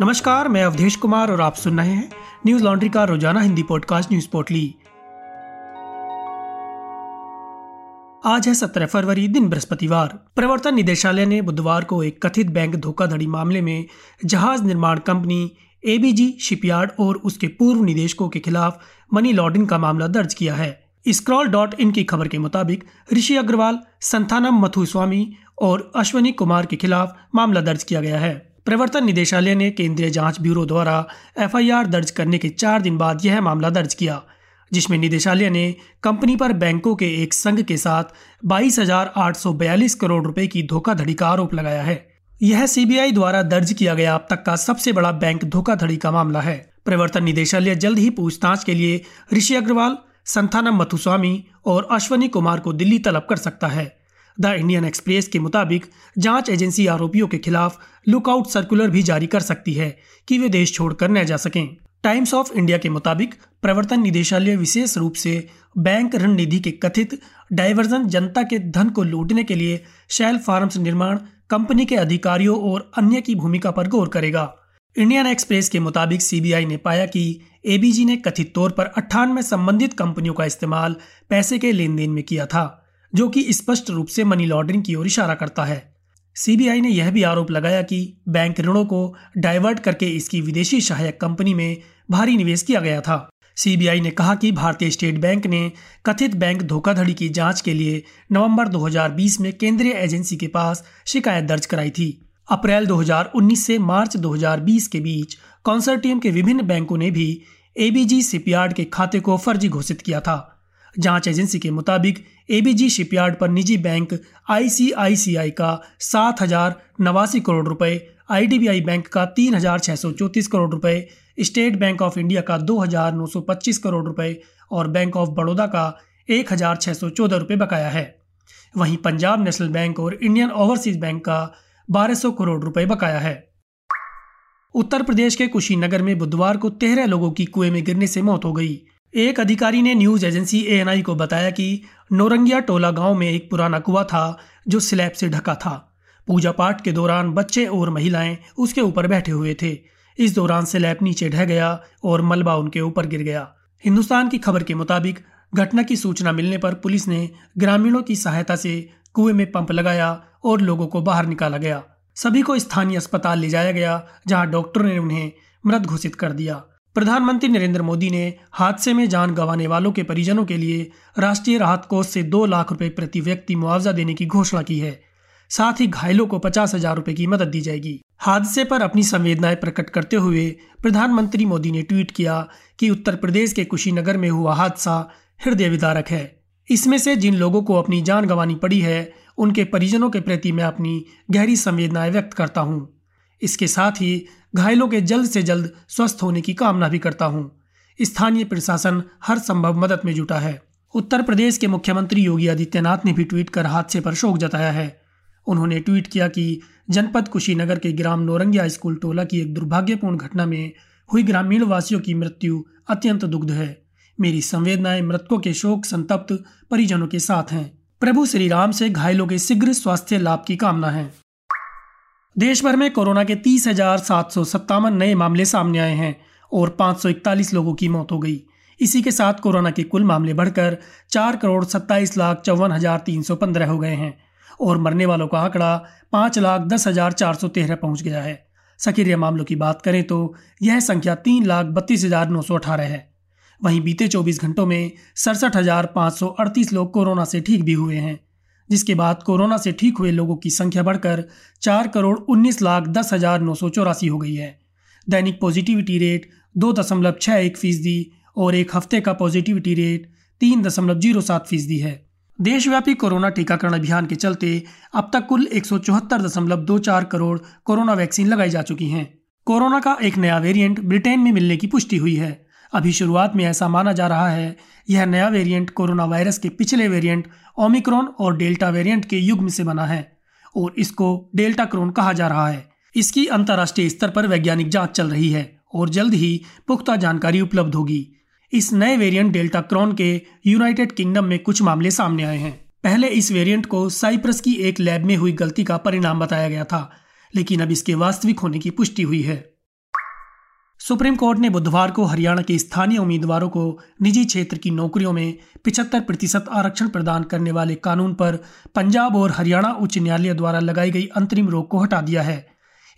नमस्कार, मैं अवधेश कुमार और आप सुन रहे हैं न्यूज़ लॉन्ड्री का रोज़ाना हिंदी पॉडकास्ट न्यूज़ पोर्टली। आज है सत्रह फरवरी, दिन बृहस्पतिवार। प्रवर्तन निदेशालय ने बुधवार को एक कथित बैंक धोखाधड़ी मामले में जहाज़ निर्माण कंपनी एबीजी शिपयार्ड और उसके पूर्व निदेशकों के खिलाफ मनी लॉन्ड्रिंग का मामला दर्ज किया है। स्क्रॉल डॉट इन की खबर के मुताबिक ऋषि अग्रवाल, संथानम मथुस्वामी और अश्वनी कुमार के खिलाफ मामला दर्ज किया गया है। प्रवर्तन निदेशालय ने केंद्रीय जाँच ब्यूरो द्वारा एफआईआर दर्ज करने के चार दिन बाद यह मामला दर्ज किया, जिसमें निदेशालय ने कंपनी पर बैंकों के एक संघ के साथ बाईस करोड़ रुपए की धोखाधड़ी का आरोप लगाया है। यह सीबीआई द्वारा दर्ज किया गया अब तक का सबसे बड़ा बैंक धोखाधड़ी का मामला है। प्रवर्तन निदेशालय जल्द ही पूछताछ के लिए ऋषि अग्रवाल संथानम मथुस्वामी और अश्वनी कुमार को दिल्ली तलब कर सकता है। द इंडियन एक्सप्रेस के मुताबिक, जाँच एजेंसी आरोपियों के खिलाफ लुकआउट सर्कुलर भी जारी कर सकती है कि वे देश छोड़कर न जा सकें। टाइम्स ऑफ़ इंडिया के मुताबिक, प्रवर्तन निदेशालय विशेष रूप से बैंक ऋण निधि के कथित डाइवर्जन जनता के धन को लूटने के लिए शैल फार्म्स निर्माण, कंपनी के अधिकारियों और अन्य की भूमिका पर गौर करेगा। इंडियन एक्सप्रेस के मुताबिक, सीबीआई ने पाया कि एबीजी ने कथित तौर पर अट्ठानवे संबंधित कंपनियों का इस्तेमाल पैसे के लेन देन में किया था। जो कि स्पष्ट रूप से मनी लॉन्ड्रिंग की ओर इशारा करता है। सीबीआई ने यह भी आरोप लगाया कि बैंक ऋणों को डाइवर्ट करके इसकी विदेशी सहायक कंपनी में भारी निवेश किया गया था। सीबीआई ने कहा कि भारतीय स्टेट बैंक ने कथित बैंक धोखाधड़ी की जाँच के लिए नवंबर 2020 में केंद्रीय एजेंसी के पास शिकायत दर्ज कराई थी। अप्रैल 2019 से मार्च 2020 के बीच कॉन्सर्टियम के विभिन्न बैंकों ने भी एबीजी शिपयार्ड के खाते को फर्जी घोषित किया था। जाँच एजेंसी के मुताबिक एबीजी शिपयार्ड पर निजी बैंक आईसीआईसीआई का सात हज़ार नवासी करोड़ रुपए आईडीबीआई बैंक का तीन हज़ार छह सौ चौतीस करोड़ रुपए, स्टेट बैंक ऑफ़ इंडिया का दो हज़ार नौ सौ पच्चीस करोड़ रुपए और बैंक ऑफ़ बड़ौदा का एक हज़ार छह सौ चौदह रुपए बकाया है। वहीं पंजाब नेशनल बैंक और इंडियन ओवरसीज बैंक का बारह सौ करोड़ रुपए बकाया है। उत्तर प्रदेश के कुशीनगर में बुधवार को तेरह लोगों की कुएँ में गिरने से मौत हो गई। एक अधिकारी ने न्यूज़ एजेंसी एएनआई को बताया कि नौरंगिया टोला गाँव में एक पुराना कुआ था, जो स्लैब से ढका था। पूजा पाठ के दौरान बच्चे और महिलाएँ उसके ऊपर बैठे हुए थे। इस दौरान स्लैब नीचे ढह गया और मलबा उनके ऊपर गिर गया। हिंदुस्तान की खबर के मुताबिक, घटना की सूचना मिलने पर पुलिस ने ग्रामीणों की सहायता से कुएँ में पंप लगाया और लोगों को बाहर निकाला गया। सभी को स्थानीय अस्पताल ले जाया गया, जहाँ डॉक्टरों ने उन्हें मृत घोषित कर दिया। प्रधानमंत्री नरेंद्र मोदी ने हादसे में जान गंवाने वालों के परिजनों के लिए राष्ट्रीय राहत कोष से दो लाख रुपए प्रति व्यक्ति मुआवजा देने की घोषणा की है। साथ ही घायलों को पचास हज़ार रुपए की मदद दी जाएगी। हादसे पर अपनी संवेदनाएँ प्रकट करते हुए प्रधानमंत्री मोदी ने ट्वीट किया कि उत्तर प्रदेश के कुशीनगर में हुआ हादसा हृदय विदारक है। इसमें से जिन लोगों को अपनी जान गंवानी पड़ी है, उनके परिजनों के प्रति मैं अपनी गहरी संवेदनाएँ व्यक्त करता हूँ। इसके साथ ही घायलों के जल्द से जल्द स्वस्थ होने की कामना भी करता हूँ। स्थानीय प्रशासन हर संभव मदद में जुटा है। उत्तर प्रदेश के मुख्यमंत्री योगी आदित्यनाथ ने भी ट्वीट कर हादसे पर शोक जताया है। उन्होंने ट्वीट किया कि जनपद कुशीनगर के ग्राम नौरंगिया स्कूल टोला की एक दुर्भाग्यपूर्ण घटना में हुई ग्रामीण वासियों की मृत्यु अत्यंत दुग्ध है। मेरी संवेदनाएँ मृतकों के शोक, संतप्त परिजनों के साथ हैं। प्रभु श्री राम से घायलों के शीघ्र स्वास्थ्य लाभ की कामना है। देश भर में कोरोना के तीस हज़ार सात सौ सत्तावन नए मामले सामने आए हैं और पाँच सौ इकतालीस लोगों की मौत हो गई। इसी के साथ कोरोना के कुल मामले बढ़कर चार करोड़ सत्ताईस लाख चौवन हज़ार तीन सौ पंद्रह हो गए हैं और मरने वालों का आंकड़ा पाँच लाख दस हज़ार चार सौ तेरह पहुँच गया है। सक्रिय मामलों की बात करें तो यह संख्या तीन लाख बत्तीस हज़ार नौ सौ अठारह है। वहीं बीते चौबीस घंटों में सड़सठ हज़ार पाँच सौ अड़तीस लोग कोरोना से ठीक भी हुए हैं। जिसके बाद कोरोना से ठीक हुए लोगों की संख्या बढ़कर चार करोड़ उन्नीस लाख दस हज़ार नौ सौ चौरासी हो गई है। दैनिक पॉजिटिविटी रेट दो दशमलव छः एक फ़ीसदी और एक हफ़्ते का पॉजिटिविटी रेट तीन दशमलव ज़ीरो सात फ़ीसदी है। देशव्यापी कोरोना टीकाकरण अभियान के चलते अब तक कुल एक सौ चौहत्तर दशमलव दो चार करोड़ कोरोना वैक्सीन लगाई जा चुकी हैं। कोरोना का एक नया वेरिएंट ब्रिटेन में मिलने की पुष्टि हुई है। अभी शुरुआत में ऐसा माना जा रहा है, यह नया वेरिएंट कोरोना वायरस के पिछले वेरिएंट ओमिक्रॉन और डेल्टा वेरिएंट के युग्म से बना है और इसको डेल्टा क्रोन कहा जा रहा है। इसकी अंतर्राष्ट्रीय स्तर पर वैज्ञानिक जाँच चल रही है और जल्द ही पुख्ता जानकारी उपलब्ध होगी। इस नए वेरिएंट डेल्टा क्रॉन के यूनाइटेड किंगडम में कुछ मामले सामने आए हैं। पहले इस वेरिएंट को साइप्रस की एक लैब में हुई गलती का परिणाम बताया गया था, लेकिन अब इसके वास्तविक होने की पुष्टि हुई है। सुप्रीम कोर्ट ने बुधवार को हरियाणा के स्थानीय उम्मीदवारों को निजी क्षेत्र की नौकरियों में पिछहत्तर प्रतिशत आरक्षण प्रदान करने वाले कानून पर पंजाब और हरियाणा उच्च न्यायालय द्वारा लगाई गई अंतरिम रोक को हटा दिया है।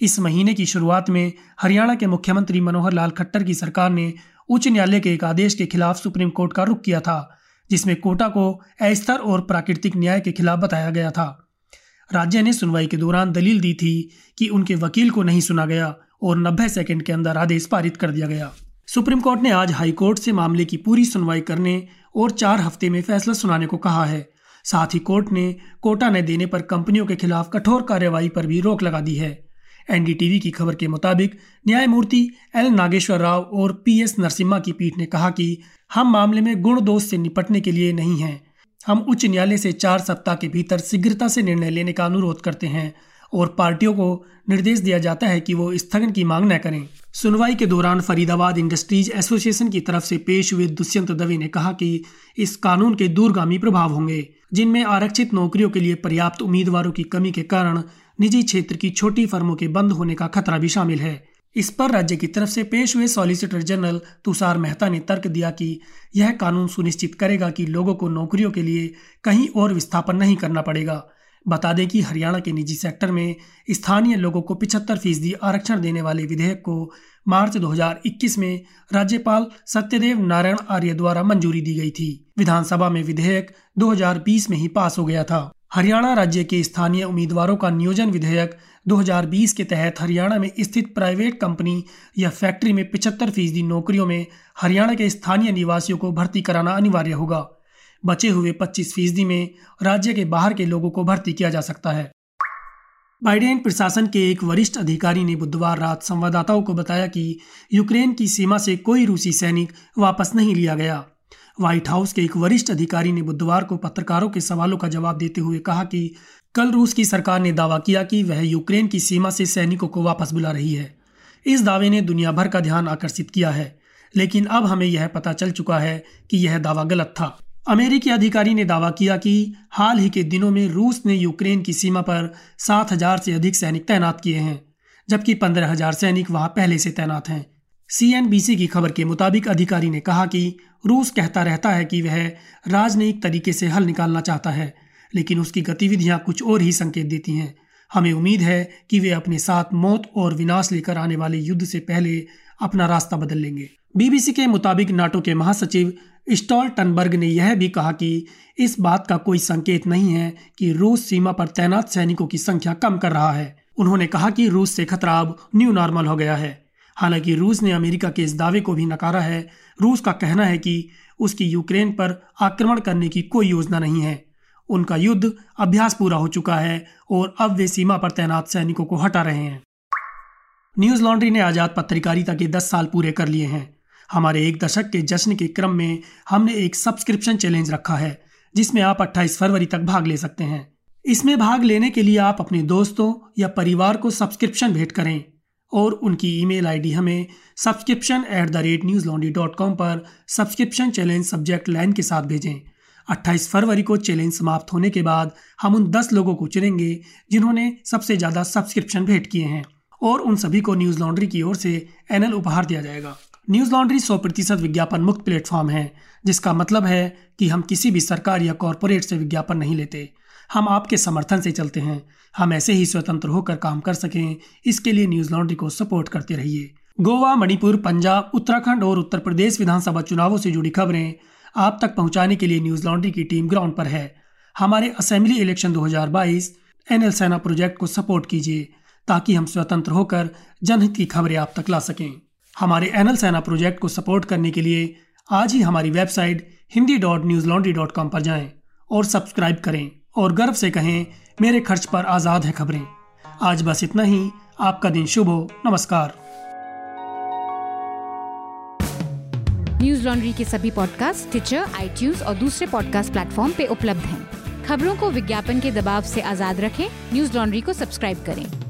इस महीने की शुरुआत में हरियाणा के मुख्यमंत्री मनोहर लाल खट्टर की सरकार ने उच्च न्यायालय के एक आदेश के खिलाफ सुप्रीम कोर्ट का रुख किया था, जिसमें कोटा को अस्तर और प्राकृतिक न्याय के खिलाफ बताया गया था। राज्य ने सुनवाई के दौरान दलील दी थी कि उनके वकील को नहीं सुना गया और 90 सेकंड के अंदर आदेश पारित कर दिया गया। सुप्रीम कोर्ट ने आज हाई कोर्ट से मामले की पूरी सुनवाई करने और चार हफ़्ते में फैसला सुनाने को कहा है। साथ ही कोर्ट ने कोटा न देने पर कंपनियों के खिलाफ कठोर कार्यवाही पर भी रोक लगा दी है। एनडीटीवी की खबर के मुताबिक न्यायमूर्ति एल नागेश्वर राव और पी एस नरसिम्हा की पीठ ने कहा कि हम मामले में गुण दोष से निपटने के लिए नहीं हैं। हम उच्च न्यायालय से चार सप्ताह के भीतर शीघ्रता से निर्णय लेने का अनुरोध करते हैं और पार्टियों को निर्देश दिया जाता है कि वो स्थगन की मांग न करें। सुनवाई के दौरान फरीदाबाद इंडस्ट्रीज़ एसोसिएशन की तरफ़ से पेश हुए दुष्यंत दवे ने कहा कि इस कानून के दूरगामी प्रभाव होंगे, जिनमें आरक्षित नौकरियों के लिए पर्याप्त उम्मीदवारों की कमी के कारण निजी क्षेत्र की छोटी फर्मों के बंद होने का खतरा भी शामिल है। इस पर राज्य की तरफ़ से पेश हुए सॉलिसिटर जनरल तुषार मेहता ने तर्क दिया कि यह कानून सुनिश्चित करेगा कि लोगों को नौकरियों के लिए कहीं और विस्थापन नहीं करना पड़ेगा। बता दें कि हरियाणा के निजी सेक्टर में स्थानीय लोगों को पिछहत्तर फ़ीसदी आरक्षण देने वाले विधेयक को मार्च 2021 में राज्यपाल सत्यदेव नारायण आर्य द्वारा मंजूरी दी गई थी। विधानसभा में विधेयक 2020 में ही पास हो गया था। हरियाणा राज्य के स्थानीय उम्मीदवारों का नियोजन विधेयक 2020 के तहत हरियाणा में स्थित प्राइवेट कंपनी या फैक्ट्री में पिछहत्तर फ़ीसदी नौकरियों में हरियाणा के स्थानीय निवासियों को भर्ती कराना अनिवार्य होगा। बचे हुए 25 फ़ीसदी में राज्य के बाहर के लोगों को भर्ती किया जा सकता है। बाइडेन प्रशासन के एक वरिष्ठ अधिकारी ने बुधवार रात संवाददाताओं को बताया कि यूक्रेन की सीमा से कोई रूसी सैनिक वापस नहीं लिया गया। व्हाइट हाउस के एक वरिष्ठ अधिकारी ने बुधवार को पत्रकारों के सवालों का जवाब देते हुए कहा कि कल रूस की सरकार ने दावा किया कि वह यूक्रेन की सीमा से सैनिकों को वापस बुला रही है। इस दावे ने दुनिया भर का ध्यान आकर्षित किया है, लेकिन अब हमें यह पता चल चुका है कि यह दावा गलत था। अमेरिकी अधिकारी ने दावा किया कि हाल ही के दिनों में रूस ने यूक्रेन की सीमा पर सात हज़ार से अधिक सैनिक तैनात किए हैं, जबकि पंद्रह हज़ार सैनिक वहाँ पहले से तैनात हैं। सीएनबीसी की खबर के मुताबिक अधिकारी ने कहा कि रूस कहता रहता है कि वह राजनयिक तरीके से हल निकालना चाहता है, लेकिन उसकी गतिविधियाँ कुछ और ही संकेत देती हैं। हमें उम्मीद है कि वे अपने साथ मौत और विनाश लेकर आने वाले युद्ध से पहले अपना रास्ता बदल लेंगे। बीबीसी के मुताबिक नाटो के महासचिव स्टॉल टनबर्ग ने यह भी कहा कि इस बात का कोई संकेत नहीं है कि रूस सीमा पर तैनात सैनिकों की संख्या कम कर रहा है। उन्होंने कहा कि रूस से खतरा अब न्यू नॉर्मल हो गया है। हालाँकि रूस ने अमेरिका के इस दावे को भी नकारा है। रूस का कहना है कि उसकी यूक्रेन पर आक्रमण करने की कोई योजना नहीं है। उनका युद्ध अभ्यास पूरा हो चुका है और अब वे सीमा पर तैनात सैनिकों को हटा रहे हैं। न्यूज़ लॉन्ड्री ने आज़ाद पत्रकारिता के 10 साल पूरे कर लिए हैं। हमारे एक दशक के जश्न के क्रम में हमने एक सब्सक्रिप्शन चैलेंज रखा है, जिसमें आप 28 फरवरी तक भाग ले सकते हैं। इसमें भाग लेने के लिए आप अपने दोस्तों या परिवार को सब्सक्रिप्शन भेंट करें। और उनकी ईमेल आईडी हमें subscription at the rate Newslaundry dot com पर सब्सक्रिप्शन चैलेंज सब्जेक्ट लाइन के साथ भेजें। 28 फरवरी को चैलेंज समाप्त होने के बाद हम उन 10 लोगों को चुनेंगे जिन्होंने सबसे ज़्यादा सब्सक्रिप्शन भेंट किए हैं और उन सभी को न्यूज़ लॉन्ड्री की ओर से एनएल उपहार दिया जाएगा। न्यूज़ लॉन्ड्री सौ प्रतिशत विज्ञापन मुक्त प्लेटफॉर्म है, जिसका मतलब है कि हम किसी भी सरकार या कॉरपोरेट से विज्ञापन नहीं लेते। हम आपके समर्थन से चलते हैं। हम ऐसे ही स्वतंत्र होकर काम कर सकें। इसके लिए न्यूज़ लॉन्ड्री को सपोर्ट करते रहिए। गोवा, मणिपुर, पंजाब, उत्तराखंड और उत्तर प्रदेश विधानसभा चुनावों से जुड़ी खबरें आप तक पहुँचाने के लिए न्यूज़ लॉन्ड्री की टीम ग्राउंड पर है। हमारे assembly election 2022 NL Sena project को सपोर्ट कीजिए ताकि हम स्वतंत्र होकर जनहित की खबरें आप तक ला सकें। हमारे एनएल सेना प्रोजेक्ट को सपोर्ट करने के लिए आज ही हमारी website Hindi dot Newslaundry dot com पर जाएँ और सब्सक्राइब करें। और गर्व से कहें, मेरे खर्च पर आज़ाद है खबरें। आज बस इतना ही। आपका दिन शुभ हो। नमस्कार। न्यूज़ लॉन्ड्री के सभी पॉडकास्ट ट्विटर आई और दूसरे पॉडकास्ट प्लेटफॉर्म पे उपलब्ध हैं। खबरों को विज्ञापन के दबाव से आज़ाद रखें। न्यूज़ लॉन्ड्री को सब्सक्राइब करें।